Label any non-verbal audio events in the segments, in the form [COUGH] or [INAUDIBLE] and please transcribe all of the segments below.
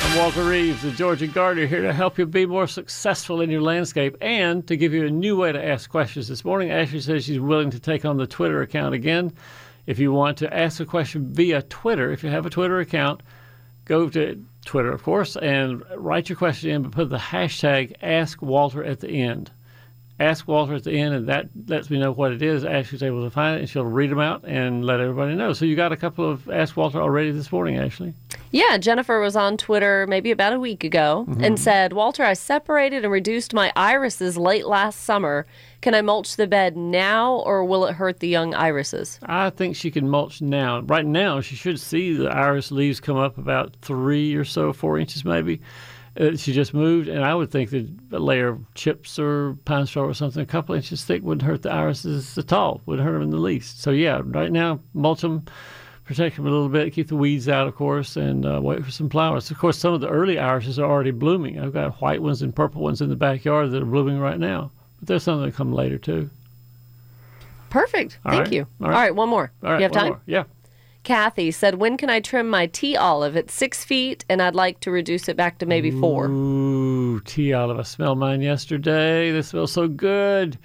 I'm Walter Reeves, the Georgia Gardener, here to help you be more successful in your landscape and to give you a new way to ask questions. This morning, Ashley says she's willing to take on the Twitter account again. If you want to ask a question via Twitter, if you have a Twitter account, go to Twitter, of course, and write your question in, but put the hashtag Ask Walter at the end. Ask Walter at the end, and that lets me know what it is. Ashley's able to find it, and she'll read them out and let everybody know. So you got a couple of Ask Walter already this morning, Ashley. Yeah, Jennifer was on Twitter maybe about a week ago Mm-hmm. and said, Walter, I separated and reduced my irises late last summer. Can I mulch the bed now or will it hurt the young irises? I think she can mulch now. Right now, she should see the iris leaves come up about three or so, four inches maybe. Uh, she just moved, and I would think that a layer of chips or pine straw or something, a couple inches thick, wouldn't hurt the irises at all. Wouldn't hurt them in the least. So yeah, right now, mulch them, protect them a little bit, keep the weeds out, of course, and uh, wait for some flowers. Of course, some of the early irises are already blooming. I've got white ones and purple ones in the backyard that are blooming right now. But there's some that come later too. Perfect. All Thank right. you. All All right. right. one more. All right, you have time? more. Yeah. Kathy said, When can I trim my tea olive? It's six feet and I'd like to reduce it back to maybe four. Ooh, tea olive. I smelled mine yesterday. This smells so good.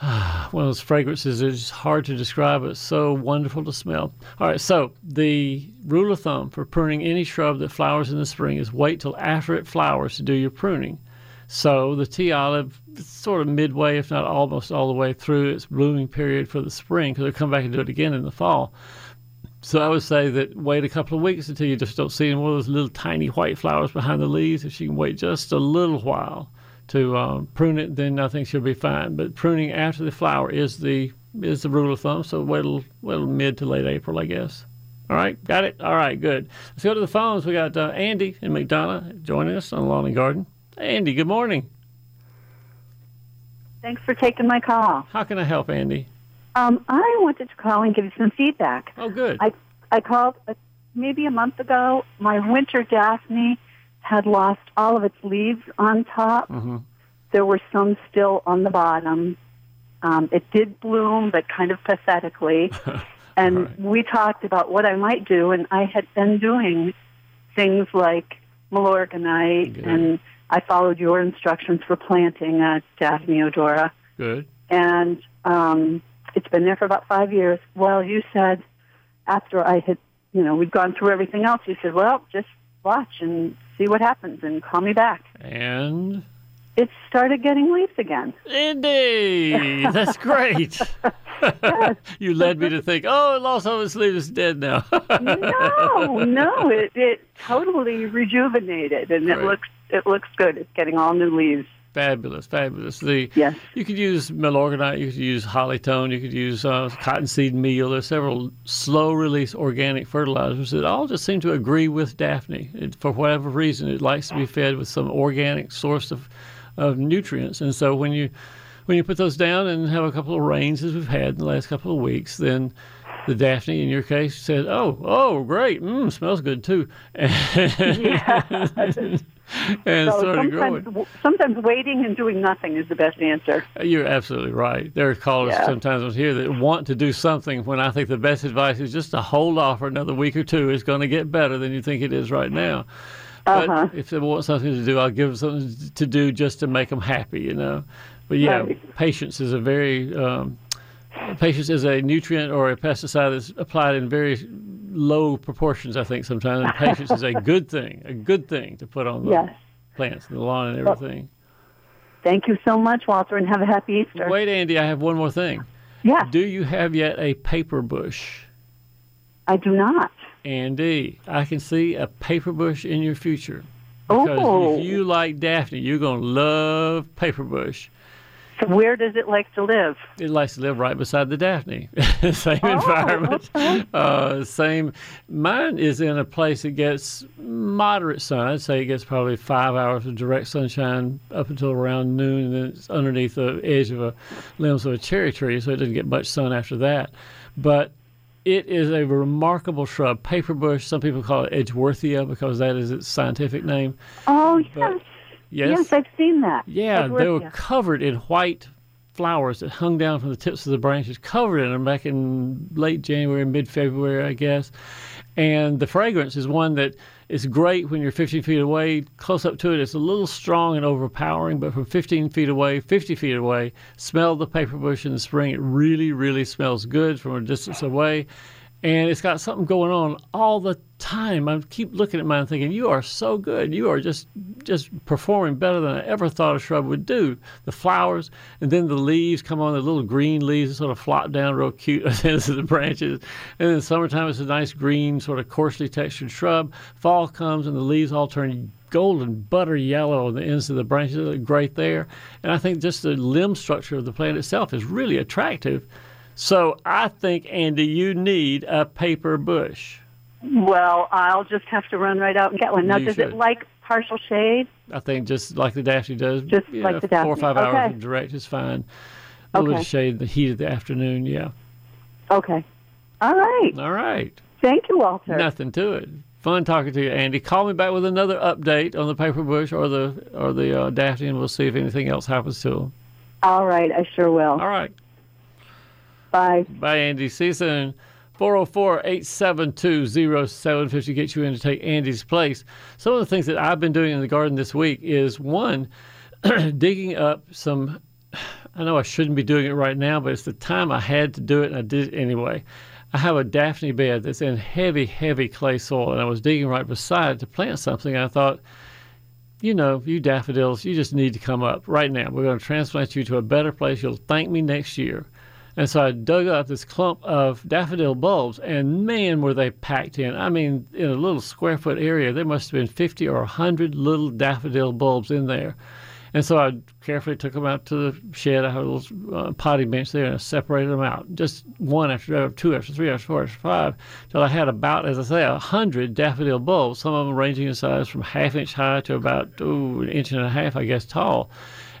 [SIGHS] One of those fragrances is hard to describe, but it's so wonderful to smell. All right, so the rule of thumb for pruning any shrub that flowers in the spring is wait till after it flowers to do your pruning. So the tea olive, sort of midway, if not almost all the way through its blooming period for the spring, because they'll come back and do it again in the fall. So I would say that wait a couple of weeks until you just don't see one of those little tiny white flowers behind the leaves. If she can wait just a little while to um, prune it, then I think she'll be fine. But pruning after the flower is the is the rule of thumb. So wait till, wait till mid to late April, I guess. All right, got it. All right, good. Let's go to the phones. We got uh, Andy and McDonough joining us on Lawn and Garden. Andy, good morning. Thanks for taking my call. How can I help, Andy? Um, I wanted to call and give you some feedback. Oh, good. I I called uh, maybe a month ago. My winter Daphne had lost all of its leaves on top. hmm There were some still on the bottom. Um, it did bloom, but kind of pathetically. [LAUGHS] And Right. we talked about what I might do, and I had been doing things like Milorganite, Good. and I followed your instructions for planting a Daphne odora. Good. and um, it's been there for about five years. Well, you said after I had, you know, we'd gone through everything else, you said, well, just watch and see what happens and call me back. And It started getting leaves again. Indeed. [LAUGHS] that's great. [LAUGHS] you led me to think, oh, it lost all its leaves, it's dead now. No, [LAUGHS] no, it, it totally rejuvenated, and it looks it looks good. It's getting all new leaves. Fabulous, fabulous. The Yes. you could use milorganite, you could use hollytone, you could use uh, cottonseed meal. There's several slow release organic fertilizers that all just seem to agree with Daphne. It, for whatever reason, it likes to be fed with some organic source of of nutrients, and so when you when you put those down and have a couple of rains as we've had in the last couple of weeks, then the Daphne, in your case, said, "Oh, oh, great! Mm, smells good too," [LAUGHS] and, [LAUGHS] [LAUGHS] and So started growing. sometimes, sometimes waiting and doing nothing is the best answer. You're absolutely right. There are callers Yeah. sometimes on here that want to do something when I think the best advice is just to hold off for another week or two. It's going to get better than you think it is right now. But Uh-huh. if they want something to do, I'll give them something to do just to make them happy, you know. But yeah, Right. patience is a very um, patience is a nutrient or a pesticide that's applied in very low proportions. I think sometimes and patience is a [LAUGHS] good thing, a good thing to put on the Yes. plants and the lawn and everything. Thank you so much, Walter, and have a happy Easter. Wait, Andy, I have one more thing. Yeah, Do you have yet a paper bush? I do not. Andy, I can see a paper bush in your future. Because Oh. if you like Daphne, you're going to love paper bush. Where does it like to live? It likes to live right beside the Daphne. [LAUGHS] same Oh, environment. [LAUGHS] okay. Uh, same. Mine is in a place that gets moderate sun. I'd say it gets probably five hours of direct sunshine up until around noon, and then it's underneath the edge of a limbs of a cherry tree, so it doesn't get much sun after that. But it is a remarkable shrub, paper bush. Some people call it Edgeworthia because that is its scientific name. Oh yes, But- yes, Yes, I've seen that. Yeah, they were covered in white flowers that hung down from the tips of the branches, covered in them back in late January, mid February, I guess. And the fragrance is one that is great when you're 15 feet away. Close up to it, it's a little strong and overpowering, but from 15 feet away, 50 feet away, smell the paper bush in the spring. It really, really smells good from a distance away. And it's got something going on all the time. I keep looking at mine and thinking, you are so good. You are just just performing better than I ever thought a shrub would do. The flowers and then the leaves come on, the little green leaves sort of flop down real cute [LAUGHS] at the branches. And in the summertime, it's a nice green, sort of coarsely textured shrub. Fall comes and the leaves all turn golden butter yellow on the ends of the branches. They look great there. And I think just the limb structure of the plant itself is really attractive. So I think, Andy, you need a paper bush. Well, I'll just have to run right out and get one. Now, You does should. it like partial shade? I think just like the Daphne does. Just yeah, like the Four or five hours Okay. of direct is fine. A little Okay. of shade in the heat of the afternoon, yeah. Okay. All right. All right. Thank you, Walter. Nothing to it. Fun talking to you, Andy. Call me back with another update on the paper bush or the or the uh, Daphne, and we'll see if anything else happens to them. All right, I sure will. All right. Bye. Bye, Andy. See you soon. 404 872 0750 gets you in to take Andy's place. Some of the things that I've been doing in the garden this week is one, [CLEARS THROAT] digging up some. [SIGHS] I know I shouldn't be doing it right now, but it's the time I had to do it, and I did it anyway. I have a Daphne bed that's in heavy, heavy clay soil, and I was digging right beside it to plant something. I thought, you know, you daffodils, you just need to come up right now. We're going to transplant you to a better place. You'll thank me next year. And so I dug up this clump of daffodil bulbs, and man, were they packed in. I mean, in a little square foot area, there must have been 50 or 100 little daffodil bulbs in there. And so I carefully took them out to the shed. I had a little uh, potty bench there, and I separated them out, just one after two after three after four after five, till I had about, as I say, a hundred daffodil bulbs. Some of them ranging in size from half inch high to about ooh, an inch and a half, I guess, tall.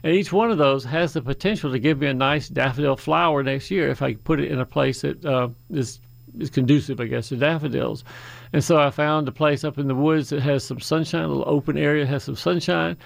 And each one of those has the potential to give me a nice daffodil flower next year if I put it in a place that uh, is is conducive, I guess, to daffodils. And so I found a place up in the woods that has some sunshine, a little open area has some sunshine,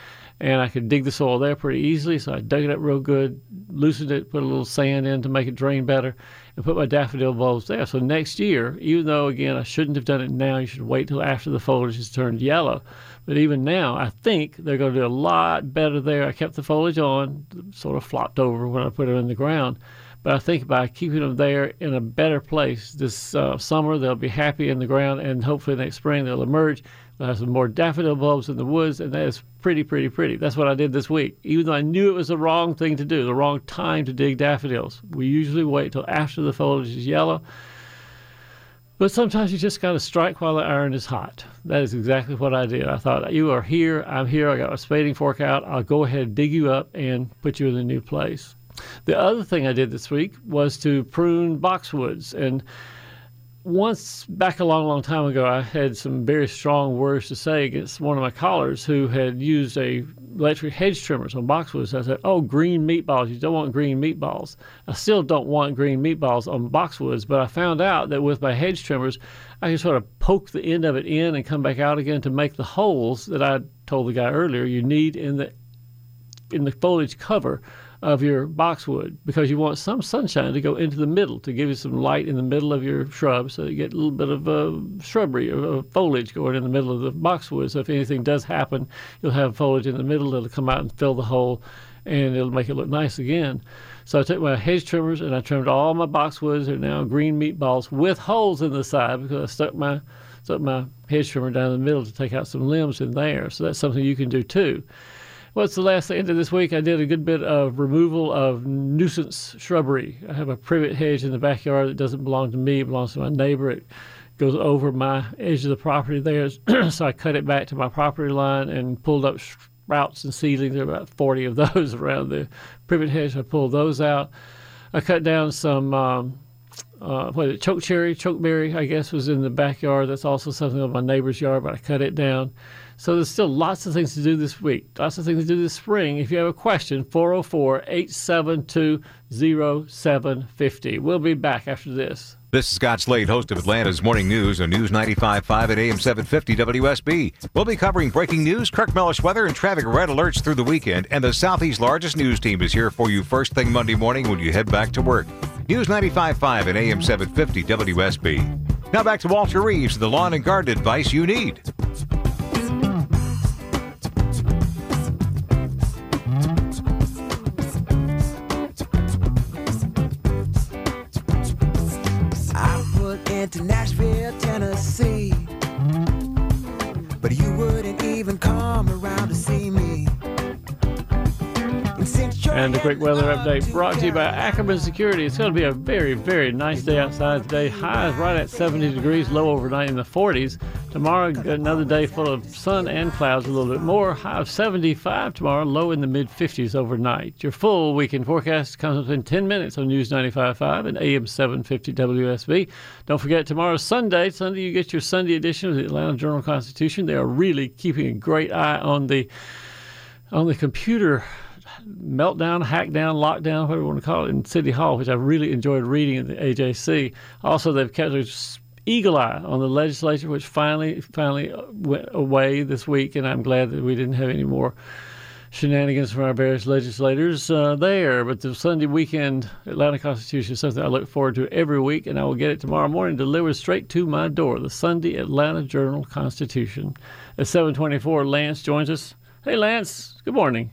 and I could dig the soil there pretty easily. So I dug it up real good, loosened it, put a little sand in to make it drain better, and put my daffodil bulbs there. So next year, even though again I shouldn't have done it now, you should wait till after the foliage has turned yellow. But even now, I think they're going to do a lot better there. I kept the foliage on, sort of flopped over when I put them in the ground. But I think by keeping them there in a better place this uh, summer, they'll be happy in the ground, and hopefully next spring they'll emerge. We'll have some more daffodil bulbs in the woods, and that is pretty, pretty, pretty. That's what I did this week. Even though I knew it was the wrong thing to do, the wrong time to dig daffodils. We usually wait till after the foliage is yellow. But sometimes you just got to strike while the iron is hot. That is exactly what I did. I thought, you are here, I'm here, I got a spading fork out, I'll go ahead and dig you up and put you in a new place. The other thing I did this week was to prune boxwoods. And once back a long, long time ago, I had some very strong words to say against one of my callers who had used a electric hedge trimmers on boxwoods. I said, "Oh, green meatballs! You don't want green meatballs." I still don't want green meatballs on boxwoods, but I found out that with my hedge trimmers, I can sort of poke the end of it in and come back out again to make the holes that I told the guy earlier you need in the in the foliage cover of your boxwood because you want some sunshine to go into the middle to give you some light in the middle of your shrub so you get a little bit of uh, shrubbery or uh, foliage going in the middle of the boxwood. So if anything does happen, you'll have foliage in the middle that'll come out and fill the hole and it'll make it look nice again. So I took my hedge trimmers and I trimmed all my boxwoods. They're now green meatballs with holes in the side because I stuck my stuck my hedge trimmer down the middle to take out some limbs in there. So that's something you can do too. What's the last end of this week? I did a good bit of removal of nuisance shrubbery. I have a privet hedge in the backyard that doesn't belong to me; it belongs to my neighbor. It goes over my edge of the property there, [CLEARS THROAT] so I cut it back to my property line and pulled up sprouts and seedlings. There about 40 of [LAUGHS] those around the privet hedge. I pulled those out. I cut down some um, uh, what is it, choke cherry, chokeberry, I guess, was in the backyard. That's also something on my neighbor's yard, but I cut it down. So there's still lots of things to do this week, lots of things to do this spring. If you have a question, 404 872 0750. We'll be back after this. This is Scott Slade, host of Atlanta's Morning News on News 95.5 at AM 750 WSB. We'll be covering breaking news, Kirk Mellish weather, and traffic red alerts through the weekend. And the Southeast's largest news team is here for you first thing Monday morning when you head back to work. News 95.5 at AM 750 WSB. Now back to Walter Reeves, the lawn and garden advice you need. Put into Nashville, Tennessee. But you wouldn't even come around to see me. And And a quick weather update brought to you by Ackerman Security. It's going to be a very, very nice day outside today. Highs right at 70 degrees, low overnight in the 40s. Tomorrow, another day full of sun and clouds, a little bit more. High of 75 tomorrow, low in the mid 50s overnight. Your full weekend forecast comes up in 10 minutes on News 95.5 and AM 750 WSB. Don't forget, tomorrow's Sunday. Sunday, you get your Sunday edition of the Atlanta Journal Constitution. They are really keeping a great eye on the on the computer meltdown, hackdown, lockdown, whatever you want to call it, in City Hall, which I really enjoyed reading in the AJC. Also, they've kept eagle eye on the legislature, which finally finally went away this week, and I'm glad that we didn't have any more shenanigans from our various legislators uh, there. But the Sunday weekend Atlanta Constitution is something I look forward to every week, and I will get it tomorrow morning delivered straight to my door. The Sunday Atlanta Journal Constitution. At 7:24, Lance joins us. Hey, Lance. Good morning.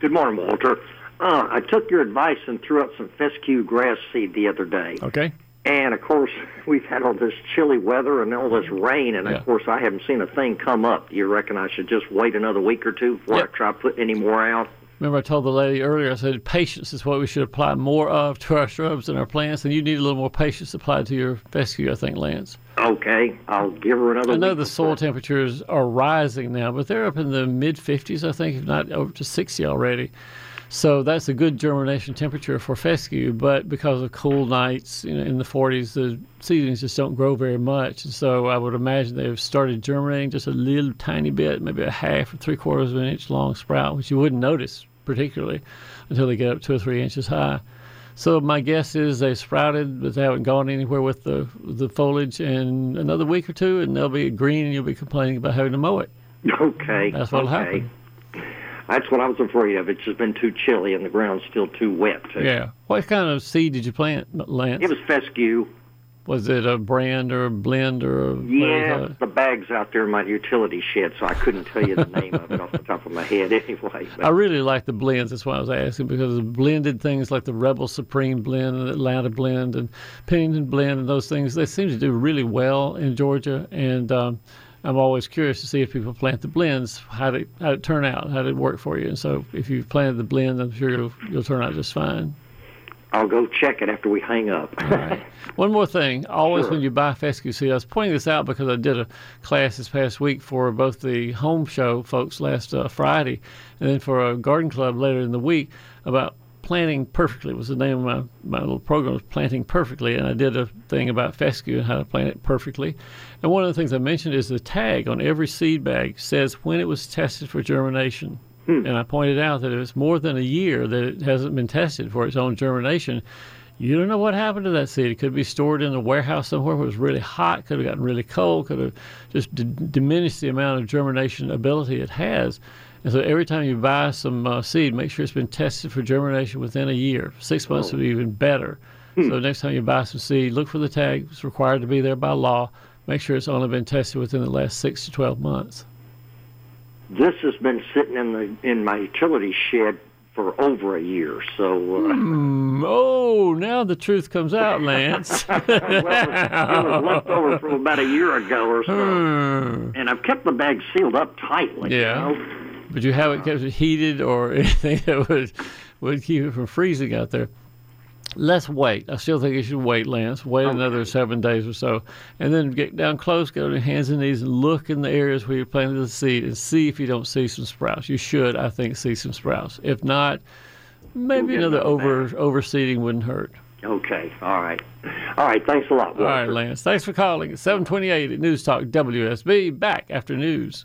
Good morning, Walter. Uh, I took your advice and threw out some fescue grass seed the other day. Okay. And of course, we've had all this chilly weather and all this rain, and Yeah. of course, I haven't seen a thing come up. Do you reckon I should just wait another week or two before Yep. I try putting any more out? Remember, I told the lady earlier, I said patience is what we should apply more of to our shrubs and our plants, and you need a little more patience applied to your fescue, I think, Lance. Okay, I'll give her another I know the soil temperatures are rising now, but they're up in the mid 50s, I think, if not over to 60 already. So that's a good germination temperature for fescue, but because of cool nights you know, in the 40s, the seedlings just don't grow very much. And so I would imagine they've started germinating just a little tiny bit, maybe a half or three quarters of an inch long sprout, which you wouldn't notice particularly until they get up two or three inches high. So my guess is they sprouted, but they haven't gone anywhere with the the foliage. And another week or two, and they'll be green, and you'll be complaining about having to mow it. [LAUGHS] Okay, That's what'll okay. happen. That's what I was afraid of. It's just been too chilly, and the ground's still too wet. Too. Yeah. What kind of seed did you plant, Lance? It was fescue. Was it a brand or a blend or a what do you call Yeah, the bag's out there in my utility shed, so I couldn't tell you the name of it off the top of my head [LAUGHS] anyway. But I really like the blends. That's why I was asking because the blended things like the Rebel Supreme blend and Atlanta blend and Pennington blend and those things, they seem to do really well in Georgia. And um, I'm always curious to see if people plant the blends, how did how did it turn out, how did it work for you. And so if you've planted the blend, I'm sure you'll, you'll turn out just fine. I'll go check it after we hang up. [LAUGHS] One more thing. Always Sure. when you buy fescue seed, I was pointing this out because I did a class this past week for both the home show folks last uh, Friday and then for a garden club later in the week about planting perfectly was the name of my, my little program was planting perfectly and I did a thing about fescue and how to plant it perfectly. And one of the things I mentioned is the tag on every seed bag says when it was tested for germination. Hmm. And I pointed out that if it's more than a year that it hasn't been tested for its own germination, you don't know what happened to that seed. It could be stored in a warehouse somewhere where it was really hot, could have gotten really cold, could have just d- diminished the amount of germination ability it has. And so every time you buy some uh, seed, make sure it's been tested for germination within a year. Six months would be even better. So next time you buy some seed, look for the tag. It's required to be there by law. Make sure it's only been tested within the last six to 12 months. this has been sitting in the in my utility shed for over a year, so uh, Mm, oh, now the truth comes out, Lance. [LAUGHS] well, it was left over from about a year ago or so. Hmm. And I've kept the bag sealed up tightly. Yeah. You know? But you haven't kept it heated or [LAUGHS] anything that would would keep it from freezing out there. Let's wait. I still think you should wait, Lance. Wait another seven days or so, and then get down close, go to your hands and knees, and look in the areas where you planted the seed, and see if you don't see some sprouts. You should, I think, see some sprouts. If not, maybe get another over overseeding wouldn't hurt. Okay. All right. All right. Thanks a lot, Walter. All right, Lance. Thanks for calling. 728 at News Talk WSB. Back after news.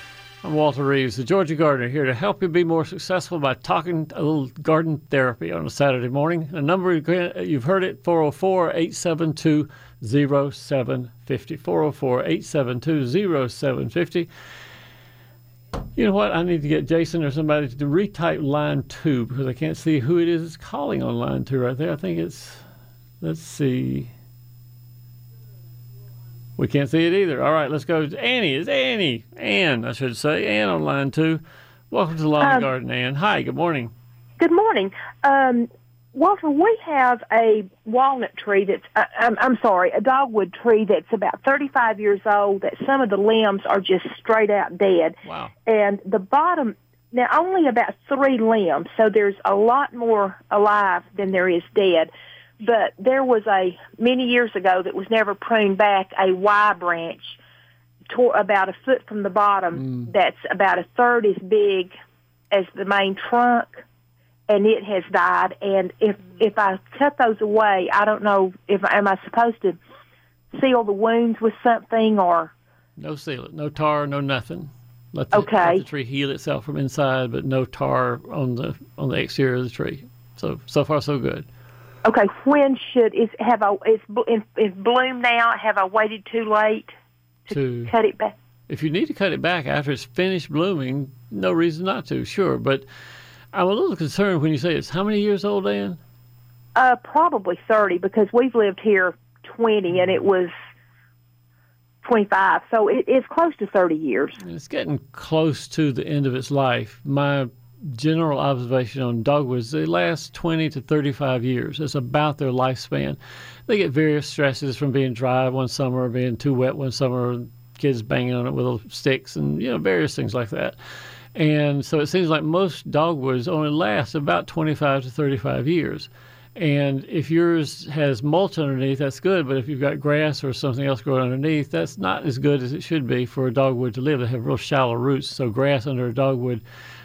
I'm Walter Reeves, the Georgia Gardener, here to help you be more successful by talking a little garden therapy on a Saturday morning. A number, you've heard it, 404 872 0750. 404 872 0750. You know what? I need to get Jason or somebody to retype line two because I can't see who it is that's calling on line two right there. I think it's, let's see. We can't see it either. All right, let's go. to Annie is Annie. Ann, I should say. Ann on line two. Welcome to Lawn and Um, Garden, Ann. Hi, good morning. Good morning. Um, Walter, we have a walnut tree that's, uh, I'm, I'm sorry, a dogwood tree that's about 35 years old that some of the limbs are just straight out dead. Wow. And the bottom, now only about three limbs, so there's a lot more alive than there is dead. But there was a, many years ago that was never pruned back, a Y branch tore about a foot from the bottom mm. that's about a third as big as the main trunk and it has died and if if I cut those away I don't know if am I supposed to seal the wounds with something or No sealant, no tar, no nothing. Let the, Okay. let the tree heal itself from inside, but no tar on the on the exterior of the tree. So so far so good. Okay when should is have I is is bloom now have I waited too late To cut it back if you need to cut it back after it's finished blooming, no reason not to. Sure, but I'm a little concerned when you say it's how many years old, Ann? uh probably 30 because we've lived here 20 and it was 25 so it, it's close to 30 years It's getting close to the end of its life. My general observation on dogwoods, they last 20 to 35 years. It's about their lifespan. They get various stresses from being dry one summer, being too wet one summer, kids banging on it with sticks, and you know various things like that. And so it seems like most dogwoods only last about 25 to 35 years. And if yours has mulch underneath, that's good. But if you've got grass or something else growing underneath, that's not as good as it should be for a dogwood to live. They have real shallow roots. So grass under a dogwood,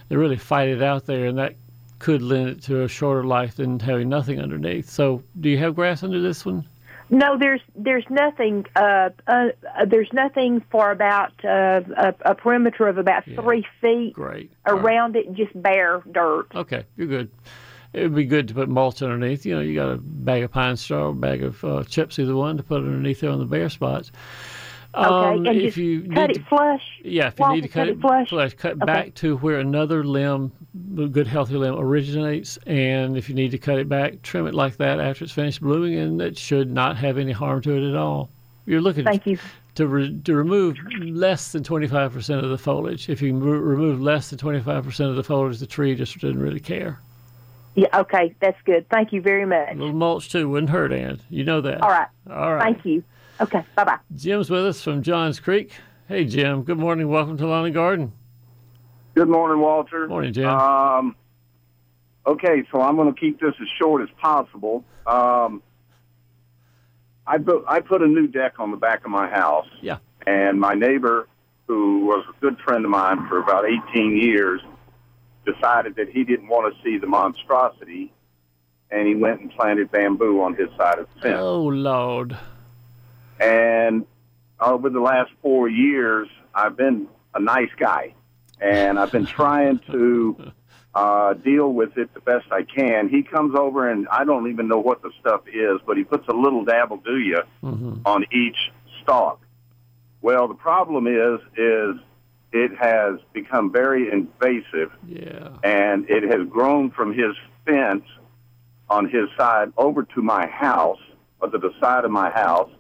they really fight it out there, and that could lend it to a shorter life than having nothing underneath. So do you have grass under this one? No, there's there's nothing. Uh, uh, there's nothing for about uh, a, a perimeter of about three feet Great. All right. around it, just bare dirt. Okay, you're good. It would be good to put mulch underneath. You know, you got a bag of pine straw, a bag of uh, chips, either one, to put underneath there on the bare spots. Okay, Um, and if you cut need it flush. Yeah, if you need to cut, it flush. cut Okay. back to where another limb, a good healthy limb, originates, and if you need to cut it back, trim it like that after it's finished blooming, and it should not have any harm to it at all. You're looking Thank you. to re- to remove less than 25% of the foliage. If you re- remove less than 25% of the foliage, the tree just doesn't really care. Yeah. Okay, that's good. Thank you very much. A little mulch too wouldn't hurt, Ann. You know that. All right. All right. Thank you. Okay. Bye bye. Jim's with us from Johns Creek. Hey, Jim. Good morning. Welcome to Lawn and Garden. Good morning, Walter. Morning, Jim. Um, okay, so I'm going to keep this as short as possible. Um, I put I put a new deck on the back of my house, yeah. and my neighbor, who was a good friend of mine for about 18 years, decided that he didn't want to see the monstrosity, and he went and planted bamboo on his side of the fence. Oh, Lord. And over the last four years, I've been a nice guy, and I've been trying to [LAUGHS] uh, deal with it the best I can. He comes over, and I don't even know what the stuff is, but he puts a little dabble do you on each stalk. Well, the problem is, is it has become very invasive, Yeah. and it has grown from his fence on his side over to my house, or to the side of my house.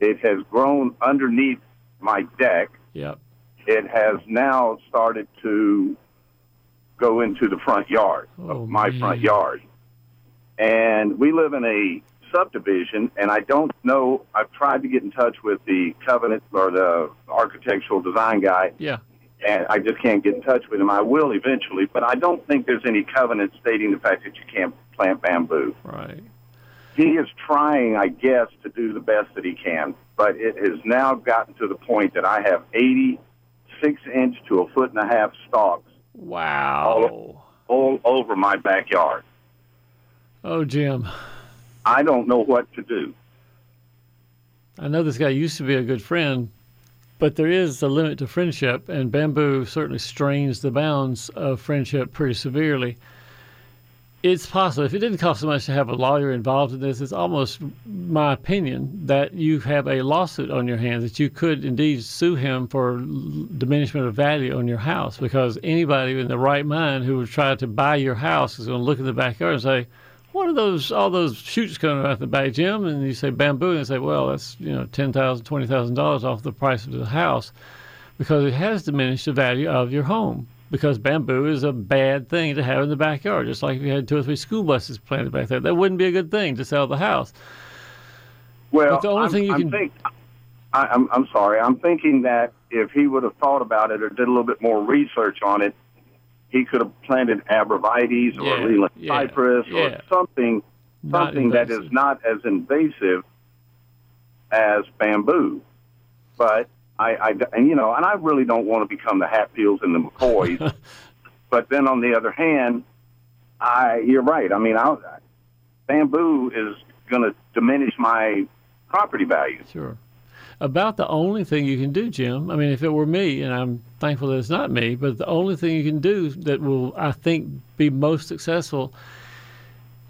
It has grown underneath my deck. Yep. It has now started to go into the front yard Oh, of my man. front yard. And we live in a subdivision, and I don't know. I've tried to get in touch with the covenant or the architectural design guy, Yeah. and I just can't get in touch with him. I will eventually, but I don't think there's any covenant stating the fact that you can't plant bamboo. Right. He is trying, I guess, to do the best that he can, but it has now gotten to the point that I have 86 inch to a foot and a half stalks Wow. all over my backyard. Oh, Jim. I don't know what to do. I know this guy used to be a good friend, but there is a limit to friendship, and bamboo certainly strains the bounds of friendship pretty severely. It's possible, if it didn't cost so much to have a lawyer involved in this, it's almost my opinion that you have a lawsuit on your hands, that you could indeed sue him for diminishment of value on your house, because anybody in the right mind who would try to buy your house is going to look in the backyard and say, what are those all those shoots coming out the back, Jim? And you say bamboo, and they say, well, that's you know ten thousand, twenty thousand dollars off the price of the house, because it has diminished the value of your home. Because bamboo is a bad thing to have in the backyard, just like if you had two or three school buses planted back there, that wouldn't be a good thing to sell the house. Well, But the only I'm, thing you I'm can- think, I, I'm, I'm sorry. I'm thinking that if he would have thought about it or did a little bit more research on it, he could have planted arborvitaes or Yeah, Leyland yeah, cypress yeah. or something, something that is not as invasive as bamboo. But I, I, and you know, and I really don't want to become the Hatfields and the McCoys. [LAUGHS] but then on the other hand, I, you're right. I mean, I, bamboo is going to diminish my property value. Sure. About the only thing you can do, Jim. I mean, if it were me, and I'm thankful that it's not me, but the only thing you can do that will, I think, be most successful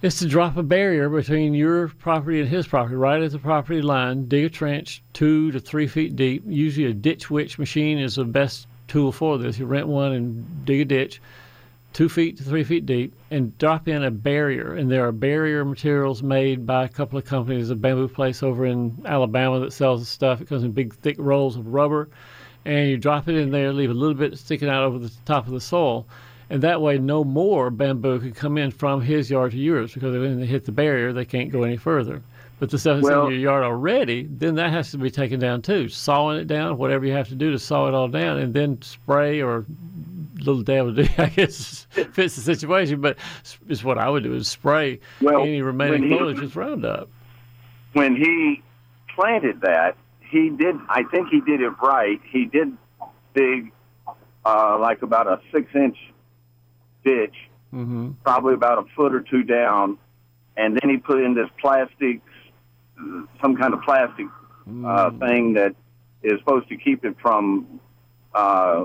is to drop a barrier between your property and his property, right at the property line. Dig a trench two to three feet deep. Usually, a ditch witch machine is the best tool for this. You rent one and dig a ditch two feet to three feet deep and drop in a barrier. And there are barrier materials made by a couple of companies. A bamboo place over in Alabama that sells this stuff. It comes in big, thick rolls of rubber. And you drop it in there, leave a little bit sticking out over the top of the soil. And that way, no more bamboo can come in from his yard to yours because when they hit the barrier, they can't go any further. But the stuff that's Well- in your yard already, then that has to be taken down too. Sawing it down, whatever you have to do to saw it all down, and then spray or little do, [LAUGHS] I guess fits the situation. But is what I would do is spray Well, any remaining foliage with Roundup. when he planted that, he did. I think he did it right. He did dig uh, like about a six-inch ditch, hmm probably about a foot or two down, and then he put in this plastic, some kind of plastic uh, Mm. thing that is supposed to keep it from uh,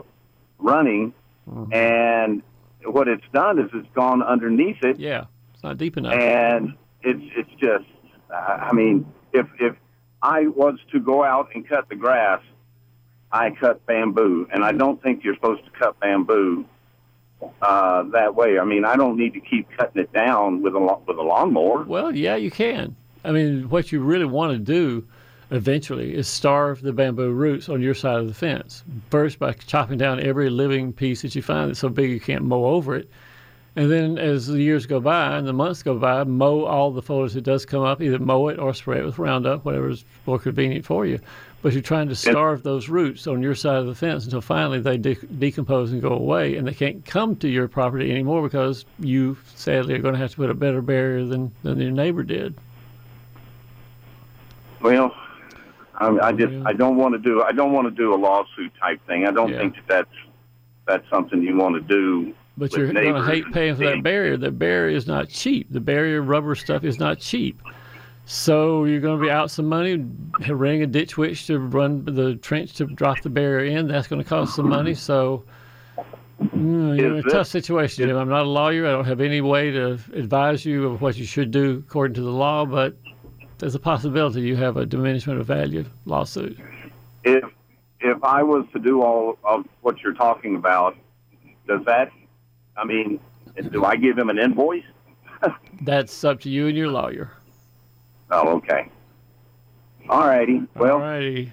running. Mm-hmm. And what it's done is it's gone underneath it Yeah, it's not deep enough. and it's it's just uh, I mean if if I was to go out and cut the grass, I cut bamboo, and I don't think you're supposed to cut bamboo uh, that way. I mean, I don't need to keep cutting it down with a with a lawnmower. Well, yeah, you can. I mean, what you really want to do eventually is starve the bamboo roots on your side of the fence. First, by chopping down every living piece that you find that's so big you can't mow over it. And then as the years go by and the months go by, mow all the foliage that does come up, either mow it or spray it with Roundup, whatever is more convenient for you. But you're trying to starve those roots on your side of the fence until finally they de- decompose and go away, and they can't come to your property anymore because you sadly are going to have to put a better barrier than, than your neighbor did. Well, I, I just Yeah. I don't want to do I don't want to do a lawsuit type thing. I don't Yeah. think that that's that's something you want to do. But you're going to hate paying for that barrier. The barrier is not cheap. The barrier rubber stuff is not cheap. So you're going to be out some money, renting a ditch witch to run the trench to drop the barrier in. That's going to cost some money. [CLEARS THROAT] So mm, you're in a tough situation, Jim. I'm not a lawyer. I don't have any way to advise you of what you should do according to the law. But there's a possibility you have a diminishment of value lawsuit. if if I was to do all of what you're talking about, does that? I mean, do I give him an invoice? [LAUGHS] That's up to you and your lawyer. Oh, okay. All righty. Well, Alrighty.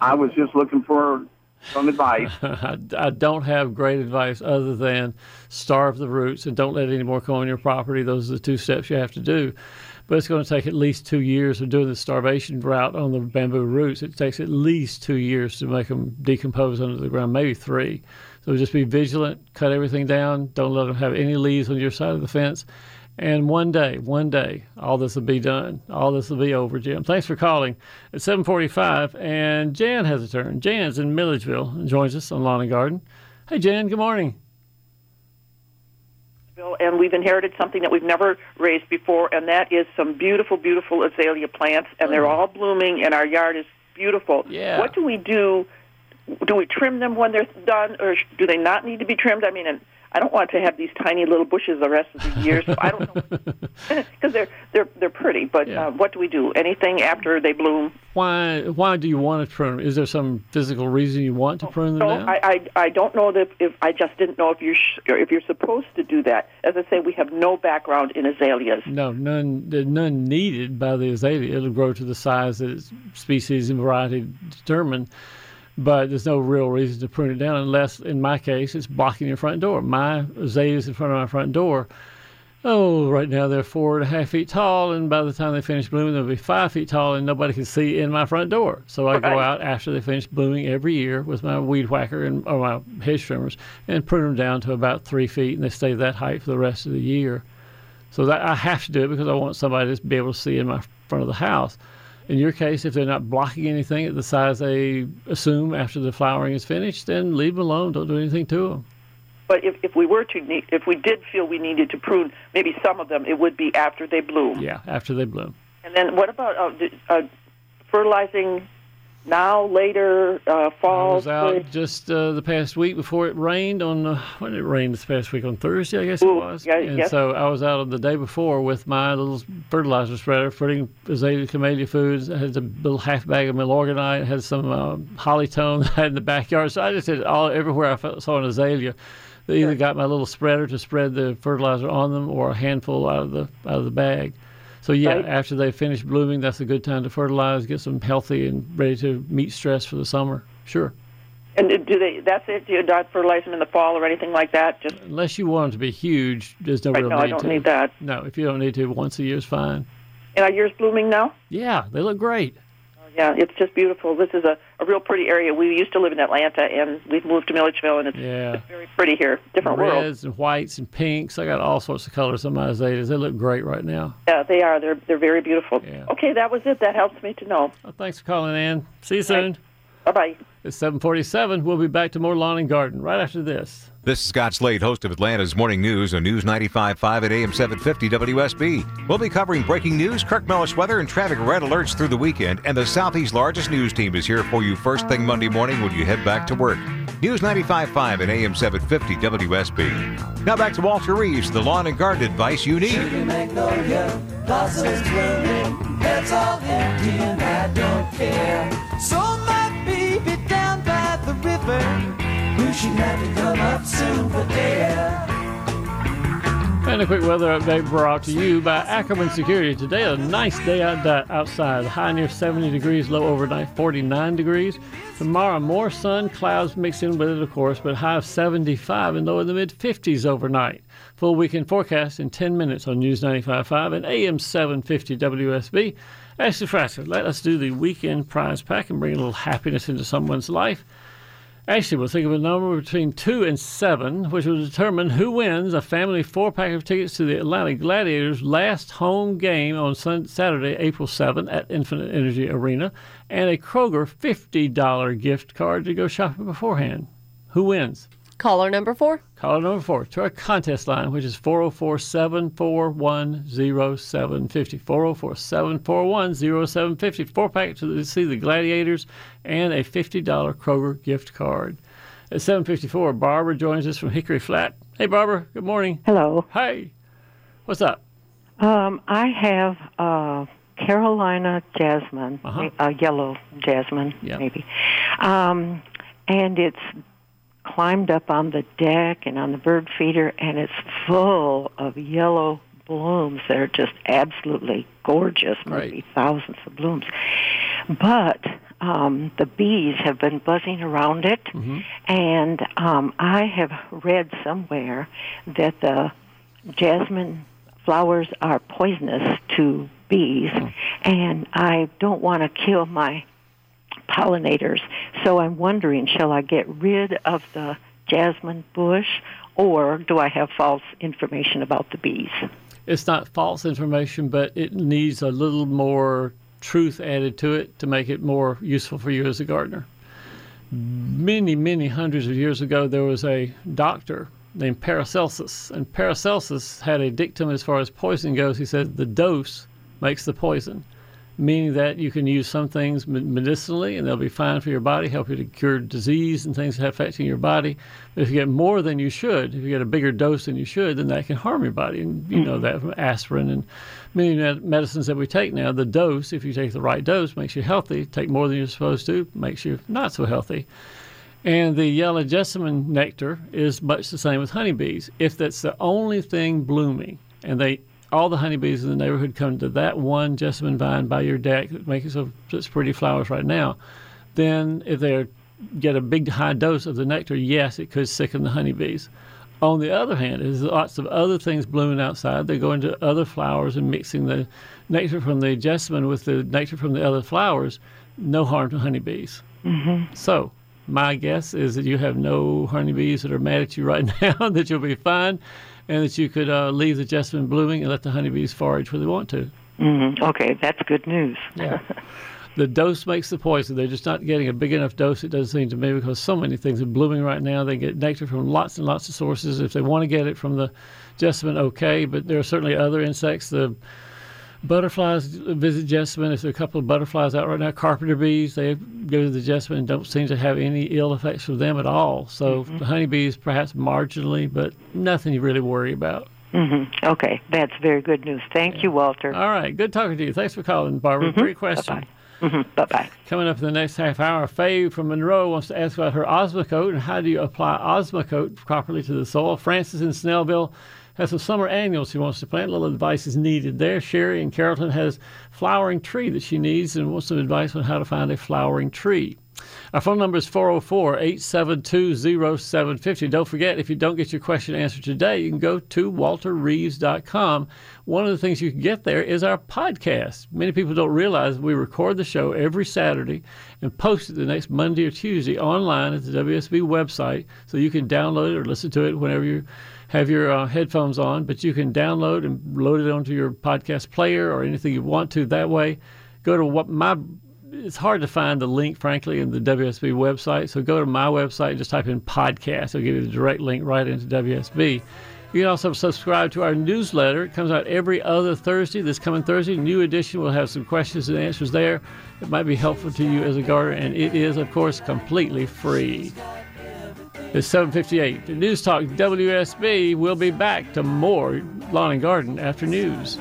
I was just looking for some advice. [LAUGHS] I, I don't have great advice other than starve the roots and don't let any more come on your property. Those are the two steps you have to do. But it's going to take at least two years of doing the starvation route on the bamboo roots. It takes at least two years to make them decompose under the ground, maybe three. So just be vigilant, cut everything down, don't let them have any leaves on your side of the fence. And one day, one day, all this will be done. All this will be over, Jim. Thanks for calling at 745. And Jan has a turn. Jan's in Milledgeville and joins us on Lawn and Garden. Hey, Jan, good morning. and we've inherited something that we've never raised before, and that is some beautiful, beautiful azalea plants, and they're oh. all blooming, and our yard is beautiful. Yeah. What do we do? Do we trim them when they're done, or do they not need to be trimmed? I mean, and I don't want to have these tiny little bushes the rest of the year, so I don't know [LAUGHS] because they're they're they're pretty. But Yeah. uh, what do we do? Anything after they bloom? Why why do you want to prune them? Is there some physical reason you want to prune them No, now? I, I I don't know that if I just didn't know if you're sh- if you're supposed to do that. As I say, we have no background in azaleas. No, none. None needed by the azalea. It'll grow to the size that its species and variety determine. But there's no real reason to prune it down unless, in my case, it's blocking your front door. My azaleas in front of my front door. Oh, right now they're four and a half feet tall, and by the time they finish blooming, they'll be five feet tall, and nobody can see in my front door. So I go out after they finish blooming every year with my weed whacker and or my hedge trimmers and prune them down to about three feet, and they stay that height for the rest of the year. So that I have to do it because I want somebody to be able to see in my front of the house. In your case, if they're not blocking anything at the size they assume after the flowering is finished, then leave them alone. Don't do anything to them. But if, if we were to need, if we did feel we needed to prune maybe some of them, it would be after they bloom. Yeah, after they bloom. And then what about uh, uh, fertilizing now, later, uh, I fall? was out just uh, the past week before it rained on uh, when did it rain this past week on Thursday, I guess it was. yeah, and yes. so I was out on the day before with my little fertilizer spreader, putting azalea camellia foods. I had a little half bag of milorganite, had some uh, hollytone [LAUGHS] I had in the backyard. So I just did all everywhere I saw an azalea. They either got my little spreader to spread the fertilizer on them, or a handful out of the out of the bag. So yeah, Right. after they finish blooming, that's a good time to fertilize, get them healthy and ready to meet stress for the summer. Sure. And do they? That's it. Do you not fertilize them in the fall or anything like that? Just Unless you want them to be huge, there's no right, real no, need I don't to. need that. No, if you don't need to, once a year is fine. And are yours blooming now? Yeah, they look great. Yeah, it's just beautiful. This is a, a real pretty area. We used to live in Atlanta, and we've moved to Milledgeville, and it's, Yeah. it's very pretty here. Different world. Reds and whites and pinks. I got all sorts of colors on my azaleas. They look great right now. Yeah, they are. They're they're very beautiful. Yeah. Okay, that was it. That helps me to know. Well, thanks for calling, Ann. See you soon. Bye bye. It's 747. We'll be back to more lawn and garden right after this. This is Scott Slade, host of Atlanta's Morning News on News 95.5 at AM 750 WSB. We'll be covering breaking news, Kirk Mellish weather, and traffic red alerts through the weekend. And the Southeast's largest news team is here for you first thing Monday morning when you head back to work. News 95.5 at AM 750 WSB. Now back to Walter Reeves, the lawn and garden advice you need. Sugar magnolia, to come up soon for. And a quick weather update brought to you by Ackerman Security. Today, a nice day out, outside. High near 70 degrees, low overnight 49 degrees. Tomorrow, more sun, clouds mixed in with it, of course, but high of 75 and low in the mid 50s overnight. Full weekend forecast in 10 minutes on News 95.5 and AM 750 WSB. Ashley Frasser, let us do the weekend prize pack and bring a little happiness into someone's life. Actually, we'll think of a number between two and seven, which will determine who wins a family four pack of tickets to the Atlanta Gladiators' last home game on Saturday, April 7 at Infinite Energy Arena, and a Kroger $50 gift card to go shopping beforehand. Who wins? Caller number four. Caller number four to our contest line, which is 404 741 0750. 404 741 0750. Four pack to see the Gladiators and a $50 Kroger gift card. At 754, Barbara joins us from Hickory Flat. Hey, Barbara, good morning. Hello. Hey, what's up? Um, I have uh, Carolina jasmine, Uh-huh. uh, yellow jasmine, Yeah. maybe, um, and it's climbed up on the deck and on the bird feeder, and it's full of yellow blooms that are just absolutely gorgeous, maybe thousands of blooms. But um, the bees have been buzzing around it, and um, I have read somewhere that the jasmine flowers are poisonous to bees, and I don't want to kill my pollinators. So I'm wondering, shall I get rid of the jasmine bush, or do I have false information about the bees? It's not false information, but it needs a little more truth added to it to make it more useful for you as a gardener. Many, many hundreds of years ago, there was a doctor named Paracelsus, and Paracelsus had a dictum as far as poison goes. He said the dose makes the poison, meaning that you can use some things medicinally and they'll be fine for your body, help you to cure disease and things that have affecting your body. But if you get more than you should, if you get a bigger dose than you should, then that can harm your body. And you know hmm. that from aspirin and many medicines that we take now, the dose, if you take the right dose, makes you healthy. Take more than you're supposed to, makes you not so healthy. And the yellow jessamine nectar is much the same with honeybees. If that's the only thing blooming, and they all the honeybees in the neighborhood come to that one jessamine vine by your deck that makes so such pretty flowers right now, then if they get a big high dose of the nectar, yes, it could sicken the honeybees. On the other hand, there's lots of other things blooming outside. They go into other flowers and mixing the nectar from the jessamine with the nectar from the other flowers. No harm to honeybees. Mm-hmm. So, my guess is that you have no honeybees that are mad at you right [LAUGHS] now, that you'll be fine, and that you could uh, leave the jessamine blooming and let the honeybees forage where they want to. Mm-hmm. Okay, that's good news. Yeah. [LAUGHS] the dose makes the poison. They're just not getting a big enough dose, it doesn't seem to me, because so many things are blooming right now. They get nectar from lots and lots of sources. If they want to get it from the jessamine, okay, but there are certainly other insects. The butterflies visit jessamine. There's a couple of butterflies out right now, carpenter bees, they go to the jessamine and don't seem to have any ill effects from them at all. So the honeybees, perhaps marginally, but nothing you really worry about. Mm-hmm. Okay, that's very good news. Thank you, Walter. All right, good talking to you. Thanks for calling, Barbara. Mhm. Great question. Bye-bye. Mm-hmm. Bye bye. Coming up in the next half hour, Faye from Monroe wants to ask about her Osmocote and how do you apply Osmocote properly to the soil. Francis in Snellville has some summer annuals she wants to plant. A little advice is needed there. Sherry in Carrollton has flowering tree that she needs and wants some advice on how to find a flowering tree. Our phone number is 404 872 0750. Don't forget, if you don't get your question answered today, you can go to walterreeves.com. One of the things you can get there is our podcast. Many people don't realize we record the show every Saturday and post it the next Monday or Tuesday online at the WSB website so you can download it or listen to it whenever you have your uh, headphones on. But you can download and load it onto your podcast player or anything you want to that way. Go to what my it's hard to find the link, frankly, in the WSB website. So go to my website and just type in podcast. It'll give you the direct link right into WSB. You can also subscribe to our newsletter. It comes out every other Thursday. This coming Thursday, new edition. We'll have some questions and answers there. It might be helpful to you as a gardener, and it is, of course, completely free. It's 7:58. The News Talk WSB will be back to more lawn and garden after news.